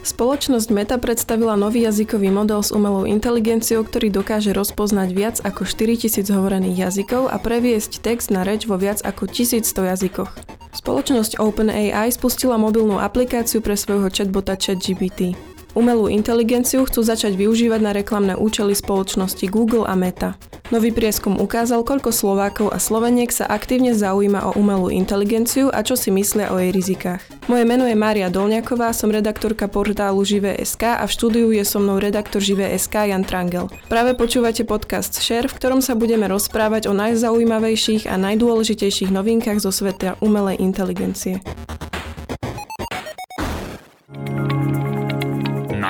Spoločnosť Meta predstavila nový jazykový model s umelou inteligenciou, ktorý dokáže rozpoznať viac ako 4000 hovorených jazykov a previesť text na reč vo viac ako 1100 jazykoch. Spoločnosť OpenAI spustila mobilnú aplikáciu pre svojho chatbota ChatGPT. Umelú inteligenciu chcú začať využívať na reklamné účely spoločnosti Google a Meta. Nový prieskum ukázal, koľko Slovákov a Sloveniek sa aktívne zaujíma o umelú inteligenciu a čo si myslia o jej rizikách. Moje meno je Mária Dolňaková, som redaktorka portálu Živé.sk a v štúdiu je so mnou redaktor Živé.sk Jan Trangel. Práve počúvate podcast Share, v ktorom sa budeme rozprávať o najzaujímavejších a najdôležitejších novinkách zo sveta umelej inteligencie.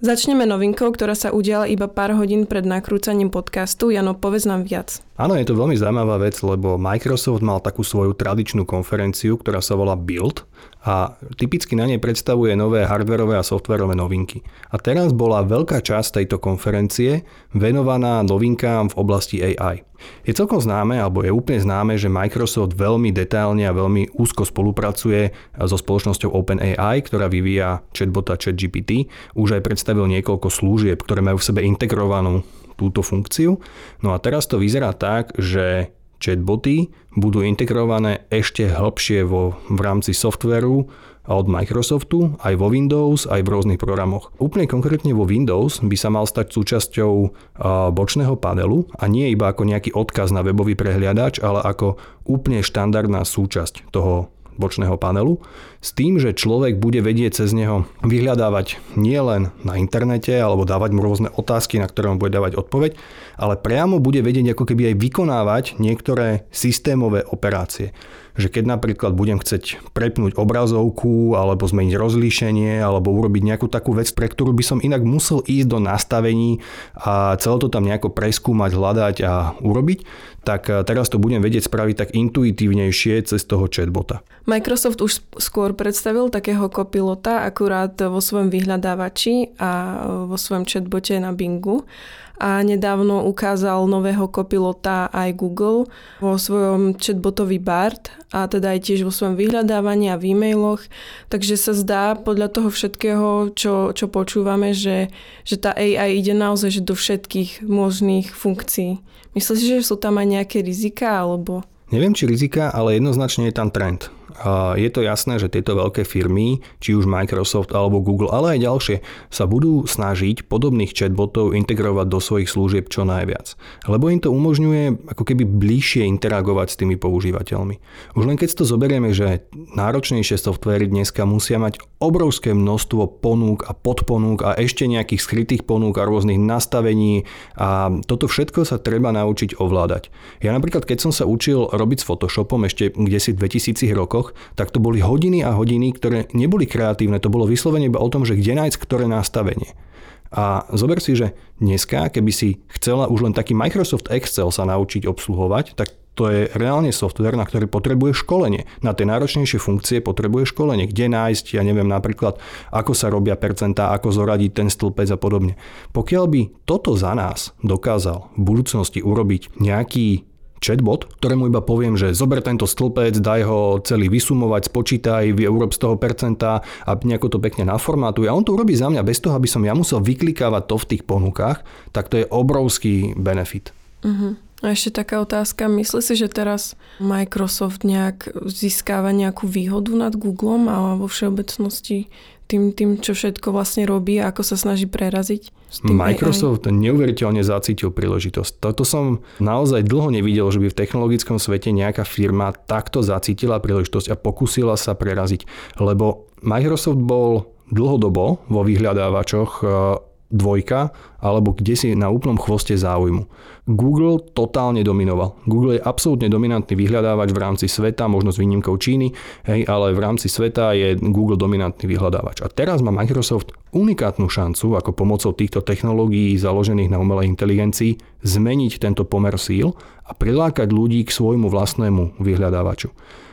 Začneme novinkou, ktorá sa udiala iba pár hodín pred nakrúcaním podcastu. Jano, povedz nám viac. Áno, je to veľmi zaujímavá vec, lebo Microsoft mal takú svoju tradičnú konferenciu, ktorá sa volá Build a typicky na nej predstavuje nové hardverové a softverové novinky. A teraz bola veľká časť tejto konferencie venovaná novinkám v oblasti AI. Je celkom známe, alebo je úplne známe, že Microsoft veľmi detailne a veľmi úzko spolupracuje so spoločnosťou OpenAI, ktorá vyvíja chatbota ChatGPT. Už aj predstavil niekoľko služieb, ktoré majú v sebe integrovanú túto funkciu. No a teraz to vyzerá tak, že chatboty budú integrované ešte hlbšie vo, v rámci softveru od Microsoftu, aj vo Windows, aj v rôznych programoch. Úplne konkrétne vo Windows by sa mal stať súčasťou bočného panelu a nie iba ako nejaký odkaz na webový prehliadač, ale ako úplne štandardná súčasť toho bočného panelu, s tým, že človek bude vedieť cez neho vyhľadávať nielen na internete alebo dávať mu rôzne otázky, na ktoré on bude dávať odpoveď, ale priamo bude vedieť ako keby aj vykonávať niektoré systémové operácie že keď napríklad budem chceť prepnúť obrazovku alebo zmeniť rozlíšenie alebo urobiť nejakú takú vec, pre ktorú by som inak musel ísť do nastavení a celé to tam nejako preskúmať, hľadať a urobiť, tak eh, teraz to budem vedieť spraviť tak intuitívnejšie cez toho chatbota. Microsoft už skôr predstavil takého kopilota akurát vo svojom vyhľadávači a vo svojom chatbote na Bingu a nedávno ukázal nového kopilota aj Google vo svojom chatbotovi BART a teda aj tiež vo svojom vyhľadávaní a v e-mailoch. Takže sa zdá podľa toho všetkého, čo, čo počúvame, že, že tá AI ide naozaj že do všetkých možných funkcií. Myslíš, že sú tam aj nejaké rizika alebo... Neviem, či rizika, ale jednoznačne je tam trend. Je to jasné, že tieto veľké firmy, či už Microsoft alebo Google, ale aj ďalšie, sa budú snažiť podobných chatbotov integrovať do svojich služieb čo najviac. Lebo im to umožňuje ako keby bližšie interagovať s tými používateľmi. Už len keď to zoberieme, že náročnejšie softvery dneska musia mať obrovské množstvo ponúk a podponúk a ešte nejakých skrytých ponúk a rôznych nastavení a toto všetko sa treba naučiť ovládať. Ja napríklad, keď som sa učil robiť s Photoshopom ešte kde si v 2000 rokoch, tak to boli hodiny a hodiny, ktoré neboli kreatívne, to bolo vyslovene iba o tom, že kde nájsť ktoré nastavenie. A zober si, že dneska, keby si chcela už len taký Microsoft Excel sa naučiť obsluhovať, tak to je reálne software, na ktorý potrebuje školenie. Na tie náročnejšie funkcie potrebuje školenie. Kde nájsť, ja neviem napríklad, ako sa robia percentá, ako zoradiť ten stĺpec a podobne. Pokiaľ by toto za nás dokázal v budúcnosti urobiť nejaký chatbot, ktorému iba poviem, že zober tento stĺpec, daj ho celý vysumovať, spočítaj, urob z toho percenta a nejako to pekne naformátuj. A on to urobí za mňa bez toho, aby som ja musel vyklikávať to v tých ponukách, tak to je obrovský benefit. Uh-huh. A ešte taká otázka. Myslí si, že teraz Microsoft nejak získava nejakú výhodu nad Googlem a vo všeobecnosti tým, tým, čo všetko vlastne robí a ako sa snaží preraziť? Microsoft AI? neuveriteľne zacítil príležitosť. Toto som naozaj dlho nevidel, že by v technologickom svete nejaká firma takto zacítila príležitosť a pokúsila sa preraziť. Lebo Microsoft bol dlhodobo vo vyhľadávačoch dvojka alebo kde si na úplnom chvoste záujmu. Google totálne dominoval. Google je absolútne dominantný vyhľadávač v rámci sveta, možno s výnimkou Číny, hej, ale v rámci sveta je Google dominantný vyhľadávač. A teraz má Microsoft unikátnu šancu, ako pomocou týchto technológií založených na umelej inteligencii, zmeniť tento pomer síl a prilákať ľudí k svojmu vlastnému vyhľadávaču.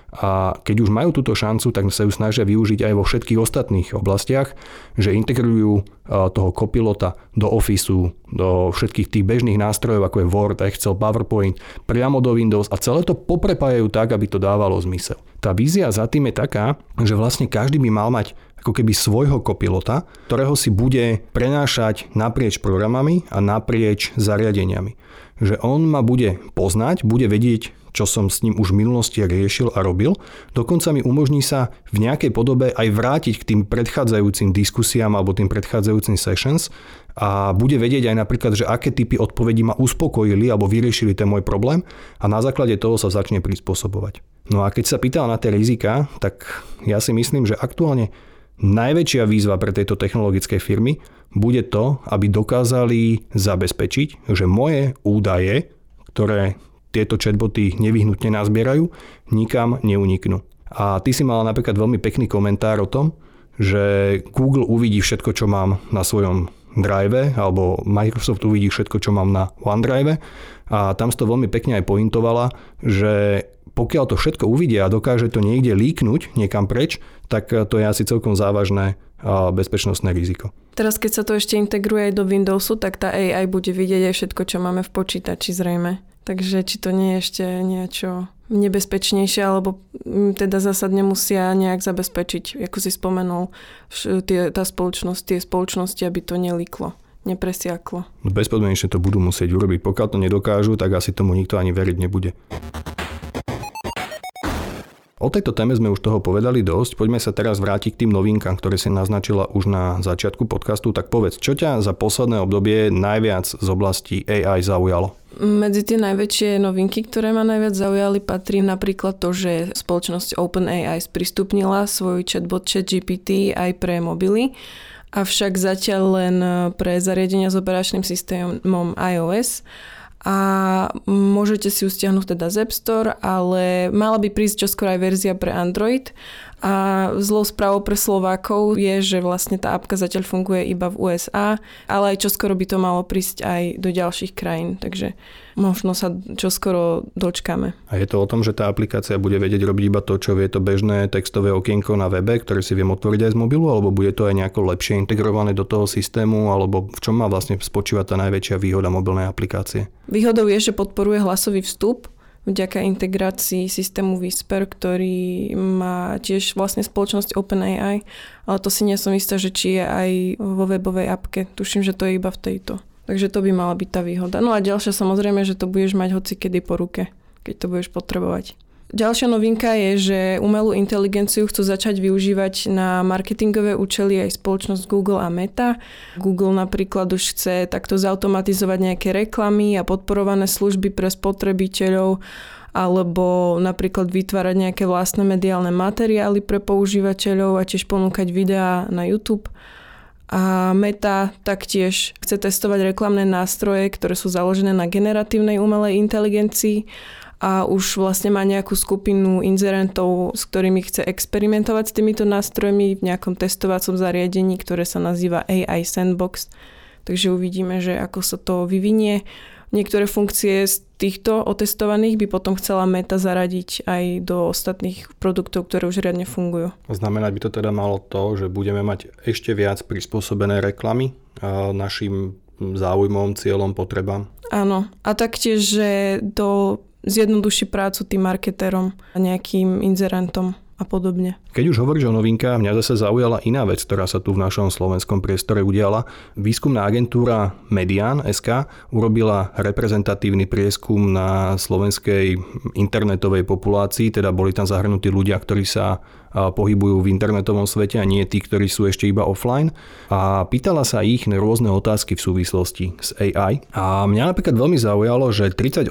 A keď už majú túto šancu, tak sa ju snažia využiť aj vo všetkých ostatných oblastiach, že integrujú toho kopilota do Officeu, do všetkých tých bežných nástrojov, ako je Word, Excel, PowerPoint, priamo do Windows a celé to poprepájajú tak, aby to dávalo zmysel. Tá vízia za tým je taká, že vlastne každý by mal mať ako keby svojho kopilota, ktorého si bude prenášať naprieč programami a naprieč zariadeniami. Že on ma bude poznať, bude vedieť, čo som s ním už v minulosti riešil a robil. Dokonca mi umožní sa v nejakej podobe aj vrátiť k tým predchádzajúcim diskusiám alebo tým predchádzajúcim sessions a bude vedieť aj napríklad, že aké typy odpovedí ma uspokojili alebo vyriešili ten môj problém a na základe toho sa začne prispôsobovať. No a keď sa pýtal na tie rizika, tak ja si myslím, že aktuálne najväčšia výzva pre tejto technologické firmy bude to, aby dokázali zabezpečiť, že moje údaje, ktoré tieto chatboty nevyhnutne nazbierajú, nikam neuniknú. A ty si mala napríklad veľmi pekný komentár o tom, že Google uvidí všetko, čo mám na svojom drive, alebo Microsoft uvidí všetko, čo mám na OneDrive. A tam si to veľmi pekne aj pointovala, že pokiaľ to všetko uvidia a dokáže to niekde líknuť niekam preč, tak to je asi celkom závažné bezpečnostné riziko. Teraz keď sa to ešte integruje aj do Windowsu, tak tá AI bude vidieť aj všetko, čo máme v počítači zrejme. Takže či to nie je ešte niečo nebezpečnejšie, alebo mm, teda zásadne musia nejak zabezpečiť, ako si spomenul, tie, tá spoločnosť, tie spoločnosti, aby to neliklo nepresiaklo. Bezpodmienečne to budú musieť urobiť. Pokiaľ to nedokážu, tak asi tomu nikto ani veriť nebude. O tejto téme sme už toho povedali dosť, poďme sa teraz vrátiť k tým novinkám, ktoré si naznačila už na začiatku podcastu. Tak povedz, čo ťa za posledné obdobie najviac z oblasti AI zaujalo? Medzi tie najväčšie novinky, ktoré ma najviac zaujali, patrí napríklad to, že spoločnosť OpenAI sprístupnila svoj chatbot ChatGPT aj pre mobily, avšak zatiaľ len pre zariadenia s operačným systémom iOS a môžete si ju stiahnuť teda z App Store, ale mala by prísť čoskoro aj verzia pre Android a zlou správou pre Slovákov je, že vlastne tá apka zatiaľ funguje iba v USA, ale aj čoskoro by to malo prísť aj do ďalších krajín, takže možno sa čoskoro dočkáme. A je to o tom, že tá aplikácia bude vedieť robiť iba to, čo vie to bežné textové okienko na webe, ktoré si viem otvoriť aj z mobilu, alebo bude to aj nejako lepšie integrované do toho systému, alebo v čom má vlastne spočívať tá najväčšia výhoda mobilnej aplikácie? Výhodou je, že podporuje hlasový vstup, vďaka integrácii systému Whisper, ktorý má tiež vlastne spoločnosť OpenAI, ale to si nie som istá, že či je aj vo webovej apke. Tuším, že to je iba v tejto. Takže to by mala byť tá výhoda. No a ďalšia samozrejme, že to budeš mať hoci kedy po ruke, keď to budeš potrebovať. Ďalšia novinka je, že umelú inteligenciu chcú začať využívať na marketingové účely aj spoločnosť Google a Meta. Google napríklad už chce takto zautomatizovať nejaké reklamy a podporované služby pre spotrebiteľov alebo napríklad vytvárať nejaké vlastné mediálne materiály pre používateľov a tiež ponúkať videá na YouTube. A Meta taktiež chce testovať reklamné nástroje, ktoré sú založené na generatívnej umelej inteligencii a už vlastne má nejakú skupinu inzerentov, s ktorými chce experimentovať s týmito nástrojmi v nejakom testovacom zariadení, ktoré sa nazýva AI Sandbox. Takže uvidíme, že ako sa to vyvinie. Niektoré funkcie z týchto otestovaných by potom chcela Meta zaradiť aj do ostatných produktov, ktoré už riadne fungujú. Znamenať by to teda malo to, že budeme mať ešte viac prispôsobené reklamy našim záujmom, cieľom, potrebám? Áno. A taktiež, že do zjednoduší prácu tým marketérom a nejakým inzerentom a podobne. Keď už hovoríš o novinkách, mňa zase zaujala iná vec, ktorá sa tu v našom slovenskom priestore udiala. Výskumná agentúra Median SK urobila reprezentatívny prieskum na slovenskej internetovej populácii, teda boli tam zahrnutí ľudia, ktorí sa pohybujú v internetovom svete a nie tí, ktorí sú ešte iba offline. A pýtala sa ich na rôzne otázky v súvislosti s AI. A mňa napríklad veľmi zaujalo, že 38%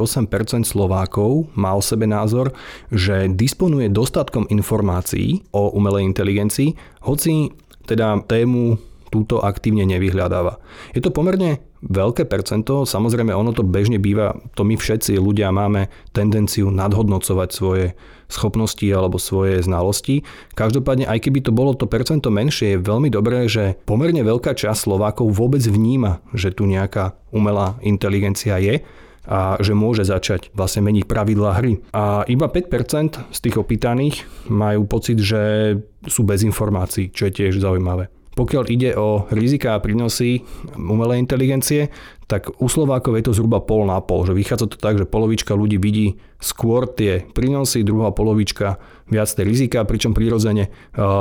Slovákov má o sebe názor, že disponuje dostatkom informácií o umelej inteligencii, hoci teda tému túto aktívne nevyhľadáva. Je to pomerne veľké percento, samozrejme ono to bežne býva, to my všetci ľudia máme tendenciu nadhodnocovať svoje schopnosti alebo svoje znalosti. Každopádne, aj keby to bolo to percento menšie, je veľmi dobré, že pomerne veľká časť Slovákov vôbec vníma, že tu nejaká umelá inteligencia je a že môže začať vlastne meniť pravidlá hry. A iba 5% z tých opýtaných majú pocit, že sú bez informácií, čo je tiež zaujímavé. Pokiaľ ide o rizika a prínosy umelej inteligencie, tak u Slovákov je to zhruba pol na pol, že vychádza to tak, že polovička ľudí vidí skôr tie prínosy, druhá polovička viac tie rizika, pričom prirodzene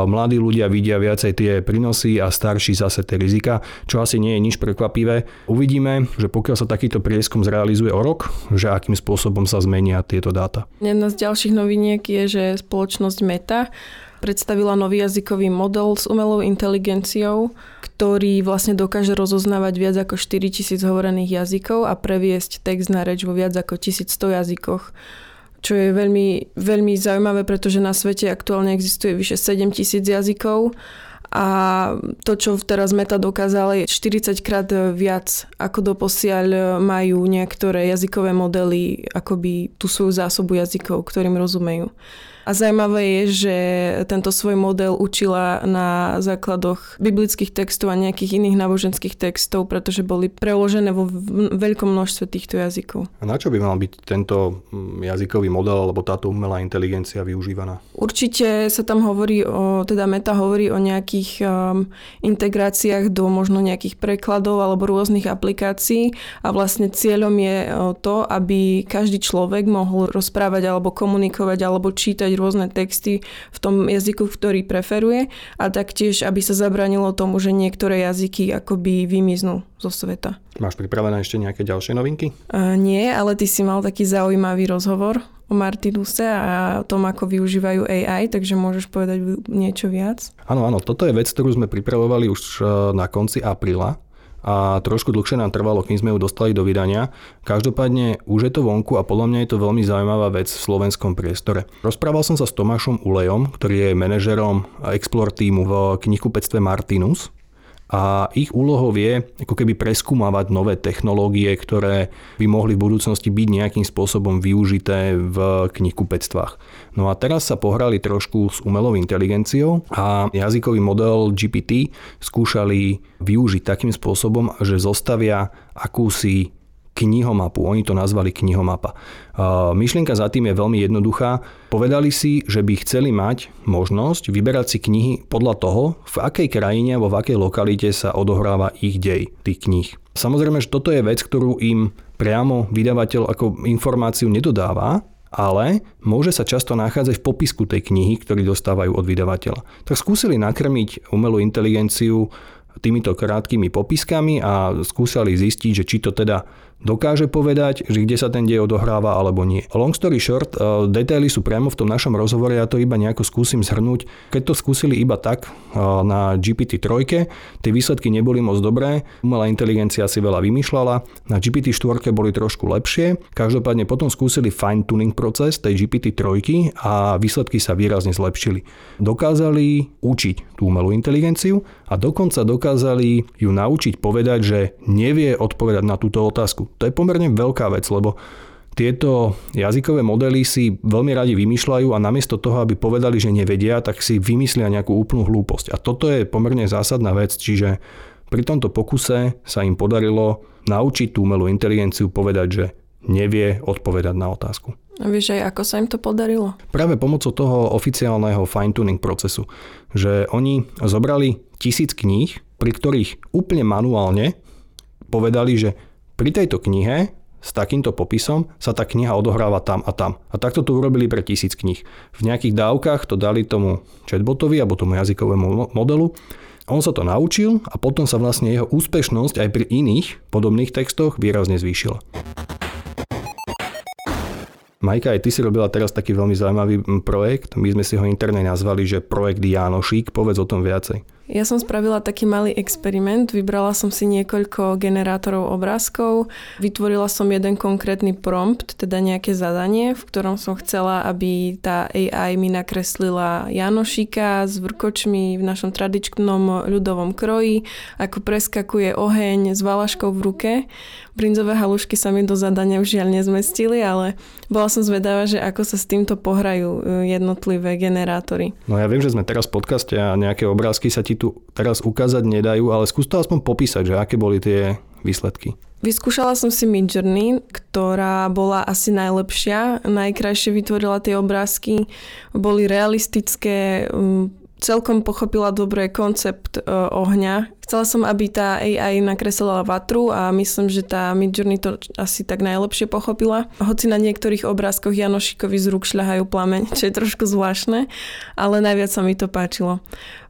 mladí ľudia vidia viacej tie prínosy a starší zase tie rizika, čo asi nie je nič prekvapivé. Uvidíme, že pokiaľ sa takýto prieskum zrealizuje o rok, že akým spôsobom sa zmenia tieto dáta. Jedna z ďalších noviniek je, že spoločnosť Meta predstavila nový jazykový model s umelou inteligenciou, ktorý vlastne dokáže rozoznávať viac ako 4000 hovorených jazykov a previesť text na reč vo viac ako 1100 jazykoch. Čo je veľmi, veľmi zaujímavé, pretože na svete aktuálne existuje vyše 7000 jazykov a to, čo teraz Meta dokázala, je 40 krát viac, ako doposiaľ majú niektoré jazykové modely, akoby tú svoju zásobu jazykov, ktorým rozumejú. A zaujímavé je, že tento svoj model učila na základoch biblických textov a nejakých iných náboženských textov, pretože boli preložené vo veľkom množstve týchto jazykov. A na čo by mal byť tento mm, jazykový model alebo táto umelá inteligencia využívaná? Určite sa tam hovorí o, teda Meta hovorí o nejakých um, integráciách do možno nejakých prekladov alebo rôznych aplikácií a vlastne cieľom je to, aby každý človek mohol rozprávať alebo komunikovať alebo čítať rôzne texty v tom jazyku, ktorý preferuje a taktiež, aby sa zabranilo tomu, že niektoré jazyky akoby vymiznú zo sveta. Máš pripravené ešte nejaké ďalšie novinky? Uh, nie, ale ty si mal taký zaujímavý rozhovor o Martinuse a o tom, ako využívajú AI, takže môžeš povedať niečo viac? Áno, áno, toto je vec, ktorú sme pripravovali už e, na konci apríla a trošku dlhšie nám trvalo, kým sme ju dostali do vydania. Každopádne už je to vonku a podľa mňa je to veľmi zaujímavá vec v slovenskom priestore. Rozprával som sa s Tomášom Ulejom, ktorý je manažerom Explore týmu v knihkupectve Martinus a ich úlohou je ako keby preskúmavať nové technológie, ktoré by mohli v budúcnosti byť nejakým spôsobom využité v knihkupectvách. No a teraz sa pohrali trošku s umelou inteligenciou a jazykový model GPT skúšali využiť takým spôsobom, že zostavia akúsi knihomapu. Oni to nazvali knihomapa. Myšlienka za tým je veľmi jednoduchá. Povedali si, že by chceli mať možnosť vyberať si knihy podľa toho, v akej krajine alebo v akej lokalite sa odohráva ich dej, tých kníh. Samozrejme, že toto je vec, ktorú im priamo vydavateľ ako informáciu nedodáva, ale môže sa často nachádzať v popisku tej knihy, ktorý dostávajú od vydavateľa. Tak skúsili nakrmiť umelú inteligenciu týmito krátkými popiskami a skúsali zistiť, že či to teda dokáže povedať, že kde sa ten dej odohráva alebo nie. Long story short, eh, detaily sú priamo v tom našom rozhovore, ja to iba nejako skúsim zhrnúť. Keď to skúsili iba tak eh, na GPT-3, tie výsledky neboli moc dobré, umelá inteligencia si veľa vymýšľala, na GPT-4 boli trošku lepšie, každopádne potom skúsili fine-tuning proces tej GPT-3 a výsledky sa výrazne zlepšili. Dokázali učiť tú umelú inteligenciu a dokonca dokázali ju naučiť povedať, že nevie odpovedať na túto otázku. To je pomerne veľká vec, lebo tieto jazykové modely si veľmi radi vymýšľajú a namiesto toho, aby povedali, že nevedia, tak si vymyslia nejakú úplnú hlúposť. A toto je pomerne zásadná vec, čiže pri tomto pokuse sa im podarilo naučiť tú umelú inteligenciu povedať, že nevie odpovedať na otázku. A vieš aj, ako sa im to podarilo? Práve pomocou toho oficiálneho fine-tuning procesu. Že oni zobrali tisíc kníh, pri ktorých úplne manuálne povedali, že pri tejto knihe s takýmto popisom sa tá kniha odohráva tam a tam. A takto to urobili pre tisíc kníh. V nejakých dávkach to dali tomu chatbotovi alebo tomu jazykovému modelu. On sa to naučil a potom sa vlastne jeho úspešnosť aj pri iných podobných textoch výrazne zvýšila. Majka, aj ty si robila teraz taký veľmi zaujímavý projekt. My sme si ho interne nazvali, že projekt Janošík. Povedz o tom viacej. Ja som spravila taký malý experiment, vybrala som si niekoľko generátorov obrázkov, vytvorila som jeden konkrétny prompt, teda nejaké zadanie, v ktorom som chcela, aby tá AI mi nakreslila Janošika s vrkočmi v našom tradičnom ľudovom kroji, ako preskakuje oheň s valaškou v ruke. Brinzové halušky sa mi do zadania žiaľ nezmestili, ale bola som zvedavá, že ako sa s týmto pohrajú e, jednotlivé generátory. No ja viem, že sme teraz v podcaste a nejaké obrázky sa ti tu teraz ukázať nedajú, ale skús to aspoň popísať, že aké boli tie výsledky. Vyskúšala som si Midjourney, ktorá bola asi najlepšia, najkrajšie vytvorila tie obrázky, boli realistické, celkom pochopila dobre koncept uh, ohňa. Chcela som, aby tá AI nakreslila vatru a myslím, že tá Midjourney to asi tak najlepšie pochopila. Hoci na niektorých obrázkoch Janošikovi z rúk šľahajú plameň, čo je trošku zvláštne, ale najviac sa mi to páčilo.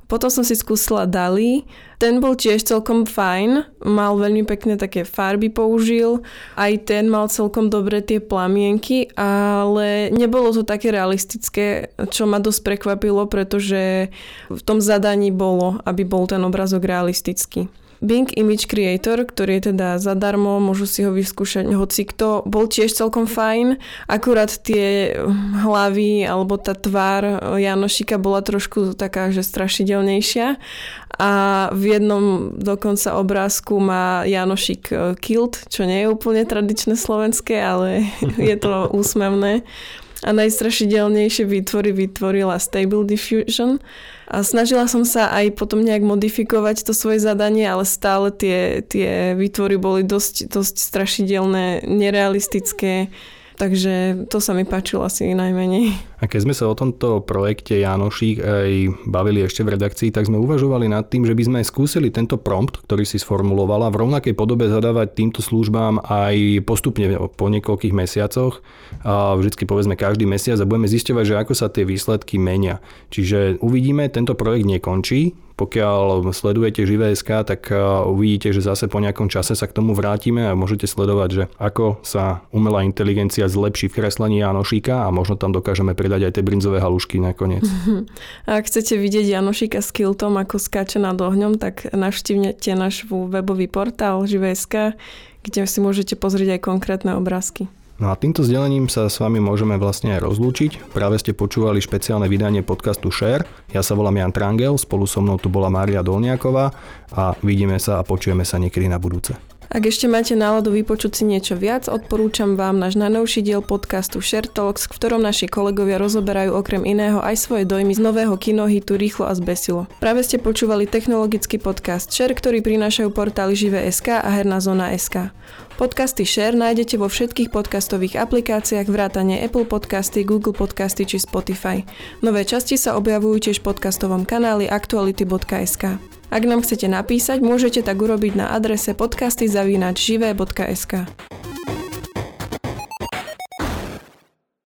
Potom som si skúsila Dali. Ten bol tiež celkom fajn, mal veľmi pekné také farby použil, aj ten mal celkom dobre tie plamienky, ale nebolo to také realistické, čo ma dosť prekvapilo, pretože v tom zadaní bolo, aby bol ten obrazok realistický. Bing Image Creator, ktorý je teda zadarmo, môžu si ho vyskúšať hoci kto, bol tiež celkom fajn, akurát tie hlavy alebo tá tvár Janošika bola trošku taká, že strašidelnejšia. A v jednom dokonca obrázku má Janošik e, kilt, čo nie je úplne tradičné slovenské, ale je to úsmevné a najstrašidelnejšie výtvory vytvorila Stable Diffusion. A snažila som sa aj potom nejak modifikovať to svoje zadanie, ale stále tie, tie výtvory boli dosť, dosť strašidelné, nerealistické Takže to sa mi páčilo asi najmenej. A keď sme sa o tomto projekte Janošík aj bavili ešte v redakcii, tak sme uvažovali nad tým, že by sme skúsili tento prompt, ktorý si sformulovala, v rovnakej podobe zadávať týmto službám aj postupne po niekoľkých mesiacoch. A vždycky povedzme každý mesiac a budeme zisťovať, že ako sa tie výsledky menia. Čiže uvidíme, tento projekt nekončí, pokiaľ sledujete Živé.sk, tak uvidíte, že zase po nejakom čase sa k tomu vrátime a môžete sledovať, že ako sa umelá inteligencia zlepší v kreslení Janošíka a možno tam dokážeme pridať aj tie brinzové halušky nakoniec. A ak chcete vidieť Janošíka s kiltom, ako skáče nad ohňom, tak navštívnete náš webový portál Živé.sk, kde si môžete pozrieť aj konkrétne obrázky. No a týmto vzdelaním sa s vami môžeme vlastne aj rozlúčiť. Práve ste počúvali špeciálne vydanie podcastu Share. Ja sa volám Jan Trangel, spolu so mnou tu bola Mária Dolniaková a vidíme sa a počujeme sa niekedy na budúce. Ak ešte máte náladu vypočuť si niečo viac, odporúčam vám náš najnovší diel podcastu Share Talks, v ktorom naši kolegovia rozoberajú okrem iného aj svoje dojmy z nového kinohitu Rýchlo a zbesilo. Práve ste počúvali technologický podcast Share, ktorý prinášajú portály Živé.sk a Herná zóna.sk. Podcasty Share nájdete vo všetkých podcastových aplikáciách vrátane Apple Podcasty, Google Podcasty či Spotify. Nové časti sa objavujú tiež v podcastovom kanáli aktuality.sk. Ak nám chcete napísať, môžete tak urobiť na adrese podcastyzavinačživé.sk.